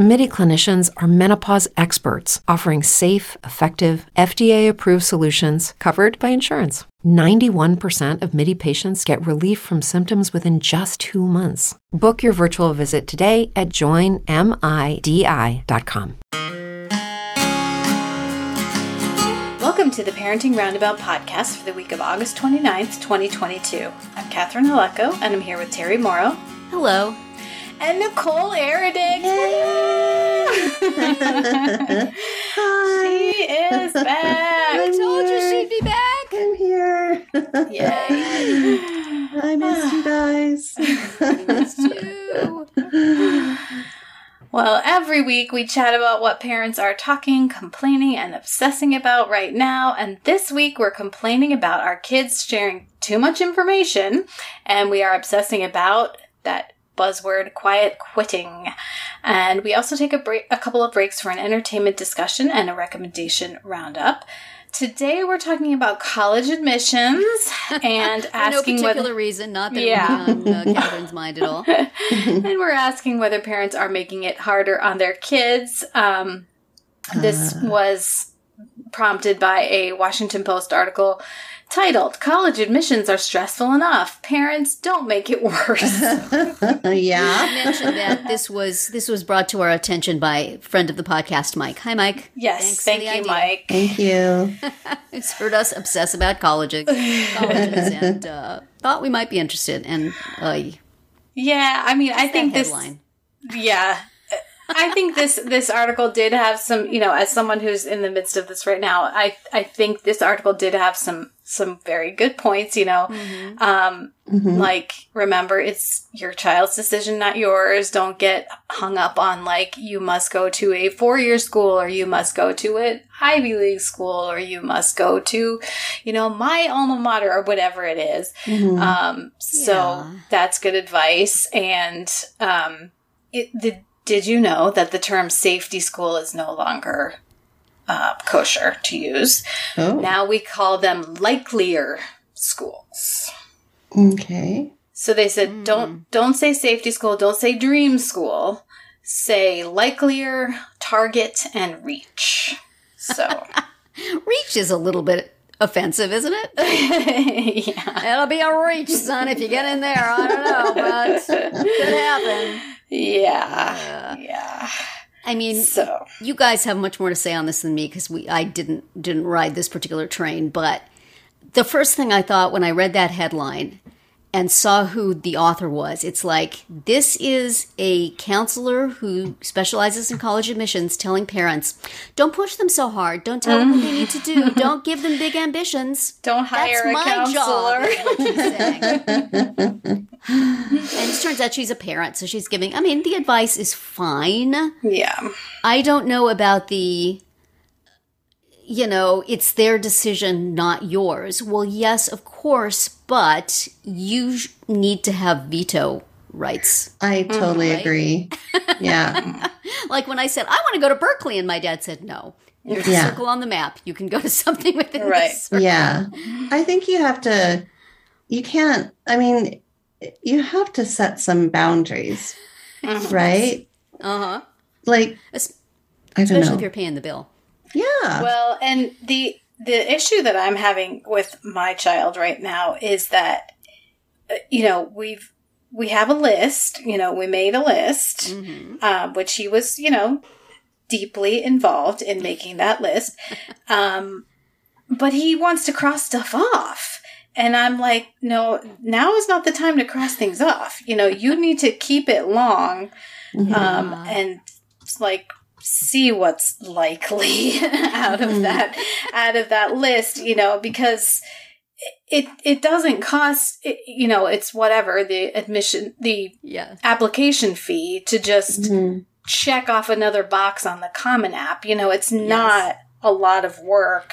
MIDI clinicians are menopause experts offering safe, effective, FDA approved solutions covered by insurance. 91% of MIDI patients get relief from symptoms within just two months. Book your virtual visit today at joinmidi.com. Welcome to the Parenting Roundabout podcast for the week of August 29th, 2022. I'm Catherine Holecko, and I'm here with Terri Mauro. Hello. And Nicole Eredics. she is back. I told you she'd be back. I'm here. Yay. I missed you guys. Missed you. Well, every week we chat about what parents are talking, complaining, and obsessing about right now. And this week we're complaining about our kids sharing too much information, and we are obsessing about that buzzword quiet quitting. And we also take a break, a couple of breaks for an entertainment discussion and a recommendation roundup. Today we're talking about college admissions and asking. For no particular whether reason, not that Yeah. it would be on uh, Catherine's mind at all. and we're asking whether parents are making it harder on their kids. Um, this was prompted by a Washington Post article titled "College admissions are stressful enough. Parents don't make it worse." yeah. mentioned that this was this was brought to our attention by friend of the podcast, Mike. Hi, Mike. yes, Thanks thank you, idea. Mike. Thank you. Who's heard us obsess about colleges, colleges and uh, thought we might be interested. And uh, Yeah, I mean, I think this. headline. Yeah. I think this this article did have some, you know, as someone who's in the midst of this right now, I I think this article did have some some very good points, you know. Um like remember it's your child's decision not yours. Don't get hung up on like you must go to a four-year school or you must go to an Ivy League school or you must go to, you know, my alma mater or whatever it is. Um, so Yeah. that's good advice. And um, it, did, did you know that the term safety school is no longer uh, kosher to use? Oh, Now we call them likelier schools. okay. So they said, don't don't say safety school, don't say dream school, say likelier, target, and reach. So Reach is a little bit offensive, isn't it? yeah, It'll be a reach, son, if you get in there. I don't know, but could happen. Yeah, yeah. I mean, So you guys have much more to say on this than me because we I didn't didn't ride this particular train. But the first thing I thought when I read that headline and saw who the author was, it's like this is a counselor who specializes in college admissions telling parents, don't push them so hard, don't tell them what they need to do, don't give them big ambitions. don't hire That's a my counselor. job. is what she's saying. and it turns out she's a parent, so she's giving. I mean, the advice is fine. Yeah. I don't know about the, you know, it's their decision, not yours. Well, yes, of course, but you sh- need to have veto rights. I totally right? agree. Yeah. Like when I said, I want to go to Berkeley, and my dad said, no. There's a circle on the map. You can go to something within Right. this circle. Yeah. I think you have to, you can't, I mean, you have to set some boundaries, right? Uh-huh. Like, Es- I don't Especially if you're paying the bill. Yeah. Well, and the the issue that I'm having with my child right now is that uh, you know we've we have a list. You know, we made a list, um, which he was you know deeply involved in making that list. Um, but he wants to cross stuff off. And I'm like, no, now is not the time to cross things off. You know, you need to keep it long um, and like see what's likely out of that out of that list you know because it it doesn't cost you know it's whatever the admission the Yeah. application fee to just Mhm. check off another box on the common app you know it's not a lot of work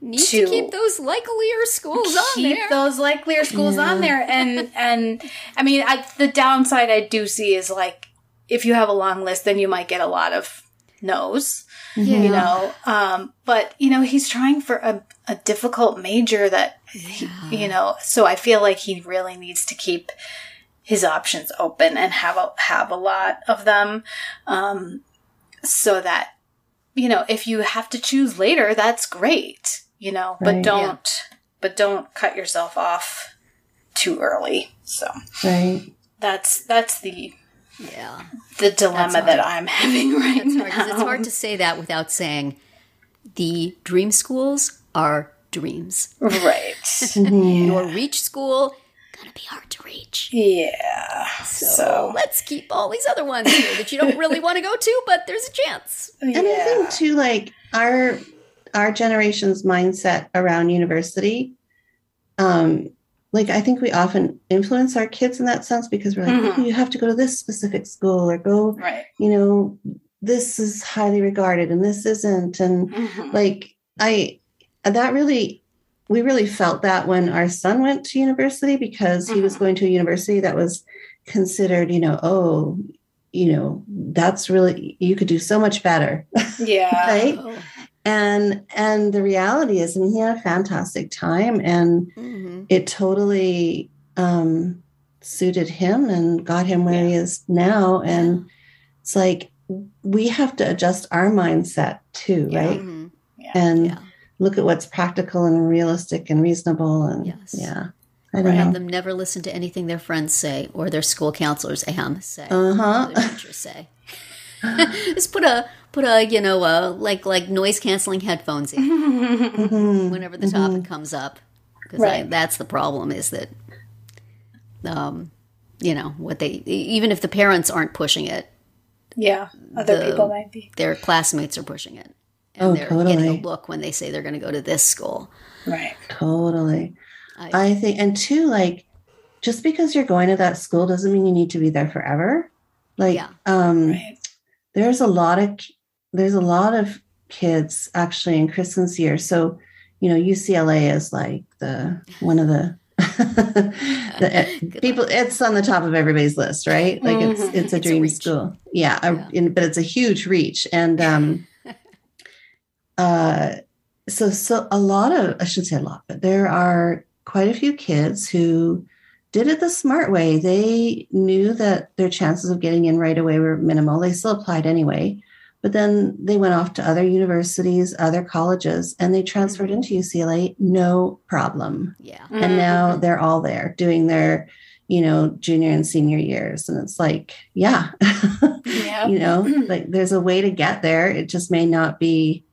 Need To to keep those likelier schools on there. keep those likelier schools on there and and i mean I, the downside i do see is like if you have a long list then you might get a lot of no's, Yeah. you know. Um, but you know, he's trying for a, a difficult major that, he, you know. So I feel like he really needs to keep his options open and have a have a lot of them, um, so that you know if you have to choose later, that's great, you know. But don't but don't cut yourself off too early. So Right. that's that's the Yeah. the dilemma that. I'm having right It's now. hard, 'cause it's hard to say that without saying the dream schools are dreams. right. Mhm. Your reach school, gonna be hard to reach. Yeah. So, So, let's keep all these other ones here that you don't really want to go to, but there's a chance. And I think too, like our our generation's mindset around university, um, like I think we often influence our kids in that sense because we're like, Mhm. "Oh, you have to go to this specific school or go, Right. you know, this is highly regarded and this isn't. And Mhm. like I that really we really felt that when our son went to university because he was Mhm. going to a university that was considered, you know, oh, you know, that's really you could do so much better. Yeah. right? And and the reality is, I mean, he had a fantastic time, and Mhm. it totally um, suited him and got him where he is now. And it's like we have to adjust our mindset too, Yeah. right? Mhm. And Yeah. look at what's practical and realistic and reasonable. And Yes. yeah, I don't Have them never listen to anything their friends say or their school counselors am say. Uh huh. Their teachers say. Just put a put a you know uh, like like noise canceling headphones in Mhm. whenever the topic comes up because Right. that's the problem is that um you know what they even if the parents aren't pushing it yeah. Other The- people might be. their classmates are pushing it and Oh, they're getting totally. a look when they say they're going to go to this school Right. Totally. I, I think, and two, like, just because you're going to that school doesn't mean you need to be there forever. Like, Yeah. um, Right. There's a lot of there's a lot of kids actually in Kristen's year. So, you know, UCLA is like the one of the the people. It's on the top of everybody's list, right? Like it's Mhm. it's a It's a dream reach. school. Yeah, a- in- but it's a huge reach, and um, uh, so so a lot of I should say a lot, but there are quite a few kids who did it the smart way. They knew that their chances of getting in right away were minimal. They still applied anyway, but then they went off to other universities, other colleges, and they transferred into UCLA no problem. yeah And now they're all there doing their, you know, junior and senior years. And it's like, yeah, Yeah. you know, like there's a way to get there. It just may not be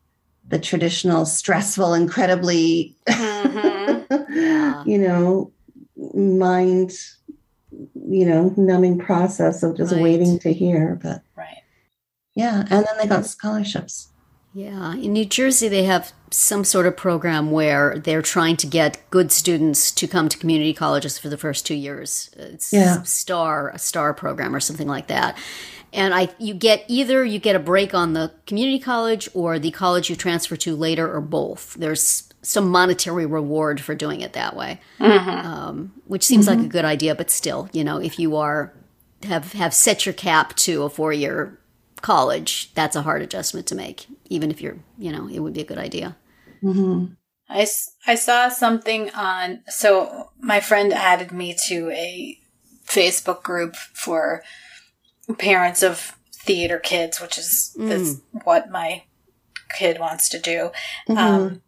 the traditional, stressful, incredibly, Mhm. Yeah. you know, mind, you know, numbing process of just Right. waiting to hear. But Right. yeah. And then they got scholarships. Yeah, in New Jersey, they have some sort of program where they're trying to get good students to come to community colleges for the first two years. It's Yeah. star a star program or something like that. And I, you get either you get a break on the community college or the college you transfer to later, or both. There's some monetary reward for doing it that way, um, which seems like a good idea. But still, you know, if you are have have set your cap to a four year college, that's a hard adjustment to make. Even if you're, you know, it would be a good idea. hmm I, I saw something on, so my friend added me to a Facebook group for parents of theater kids, which is, is what my kid wants to do. Um,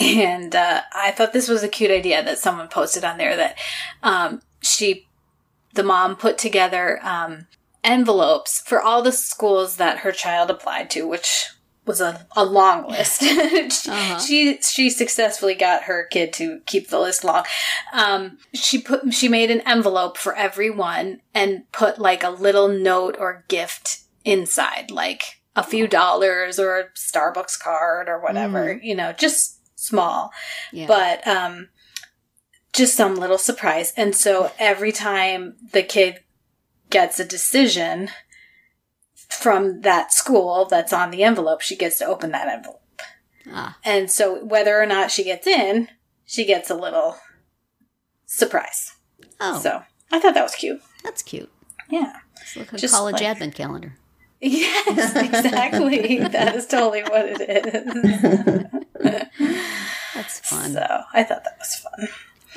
and uh, I thought this was a cute idea that someone posted on there that um, she, the mom, put together um, envelopes for all the schools that her child applied to, which was a, a long list. she, Uh-huh. she she successfully got her kid to keep the list long. Um, she put she made an envelope for everyone and put like a little note or gift inside, like a few dollars or a Starbucks card or whatever, you know, just small. Yeah. but um just some little surprise. And so every time the kid gets a decision from that school that's on the envelope she gets to open that envelope. Ah, and so whether or not she gets in she gets a little surprise. Oh, so i thought that was cute. That's cute. yeah. Let's look at a Just college like- advent calendar. Yes, exactly. that is totally what it is. That's fun. So I thought that was fun.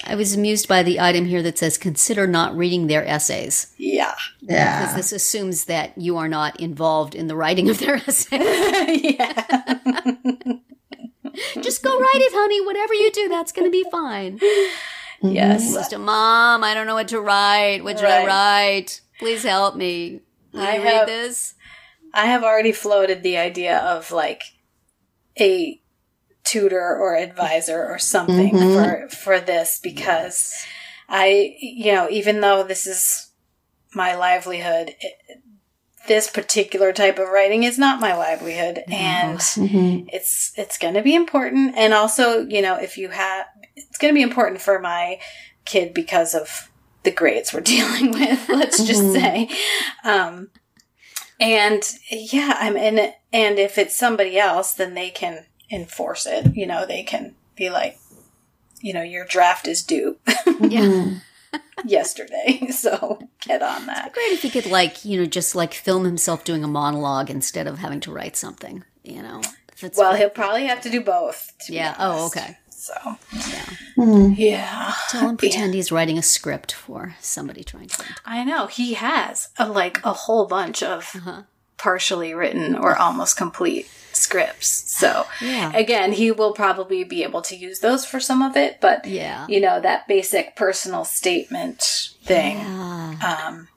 I was amused by the item here that says consider not reading their essays. Yeah. Because Yeah. this assumes that you are not involved in the writing of their essay. yeah. Just go write it, honey. Whatever you do, that's going to be fine. Mm-hmm. Yes. Goes to mom. I don't know what to write. What should I write? Please help me. Will I you read have- this? I have already floated the idea of like a tutor or advisor or something for for this because I you know even though this is my livelihood it, this particular type of writing is not my livelihood and Mhm. it's it's going to be important and also you know if you have it's going to be important for my kid because of the grades we're dealing with let's just Mhm. say um and yeah i'm in it and if it's somebody else then they can enforce it you know they can be like you know your draft is due Yeah. yesterday so get on that Great if he could, like, you know, just like film himself doing a monologue instead of having to write something, you know? Well he'll probably have to do both to be Yeah. Oh, okay. so Yeah. Mhm. yeah Tell him pretend he's writing a script for somebody trying to. I know he has a, like a whole bunch of Uh-huh. partially written or almost complete scripts. So Yeah. again, he will probably be able to use those for some of it, but Yeah. you know that basic personal statement thing. Yeah. Um,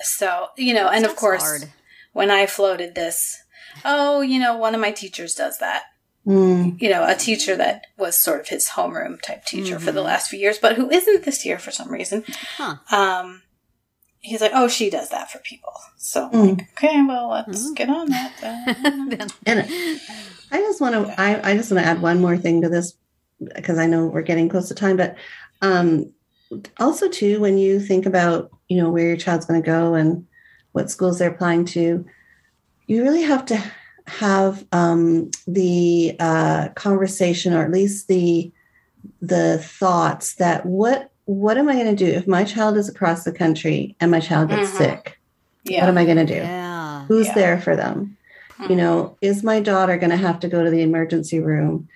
so you know, and of course, hard. when I floated this, oh, you know, one of my teachers does that. Mm. You know, a teacher that was sort of his homeroom type teacher for the last few years, but who isn't this year for some reason. Huh. Um, he's like, oh, she does that for people. So, Mm. like, okay, well, let's get on that. Then. Then- And I just want to, I, I just want to add one more thing to this because I know we're getting close to time, but um, also too, when you think about, you know, where your child's going to go and what schools they're applying to, you really have to have um, the uh, conversation or at least the the thoughts that what what am I going to do if my child is across the country and my child gets Mhm. sick? What am I going to do? yeah. Who's Yeah. there for them? you know is my daughter going to have to go to the emergency room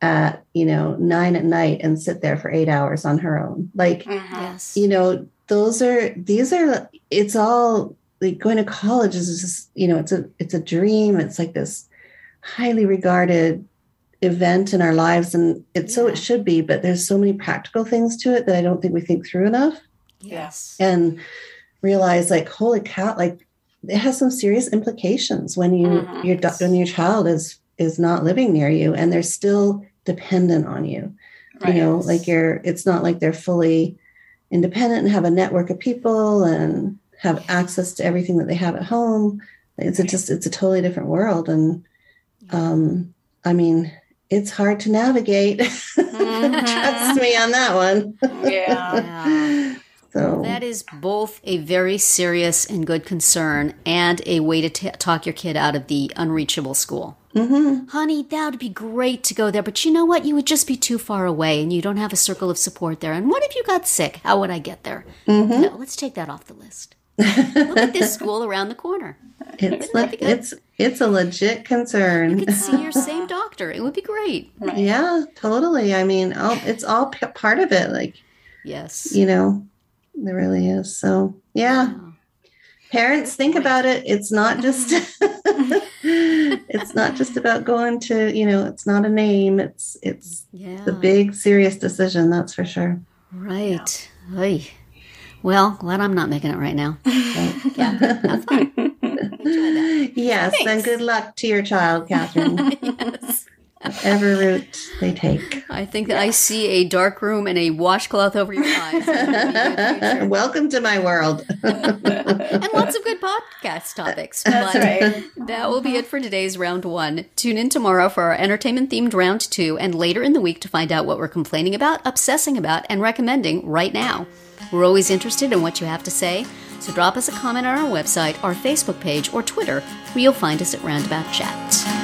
at you know nine at night and sit there for eight hours on her own like Mhm. Yes. you know those are these are it's all like going to college is just you know it's a it's a dream. It's like this highly regarded event in our lives and it's so it should be but there's so many practical things to it that i don't think we think through enough. Yes. and realize like holy cow like it has some serious implications when you Mhm. your when your child is is not living near you and they're still dependent on you. You know like you're it's not like they're fully independent and have a network of people and have access to everything that they have at home it's a just it's a totally different world and um i mean it's hard to navigate trust me on that one Yeah. So That is both a very serious and good concern and a way to t- talk your kid out of the unreachable school. mhm. Honey, that would be great to go there, but you know what? You would just be too far away and you don't have a circle of support there. And what if you got sick? How would I get there? Mhm. No, let's take that off the list. Look at this school around the corner. It's That'd like be good. it's it's a legit concern. You could see your same doctor. It would be great. yeah, totally. I mean, all, it's all p- part of it. Like Yes. you know, there really is. So yeah, Wow. parents think about it. It's not just mm-hmm. it's not just about going to you know. It's not a name. It's it's Yeah. the big serious decision. That's for sure. Right. Oy. Well, glad I'm not making it right now. Yeah. Have fun. Enjoy that. yes, and good luck to your child, Catherine. yes. Whatever route they take. I think that I see a dark room and a washcloth over your eyes. in the immediate future. Welcome to my world. and lots of good podcast topics. That's But right. That will be it for today's round one. Tune in tomorrow for our entertainment themed round two, and later in the week to find out what we're complaining about, obsessing about, and recommending right now. We're always interested in what you have to say, so drop us a comment on our website, our Facebook page, or Twitter, where you'll find us at Roundabout Chat.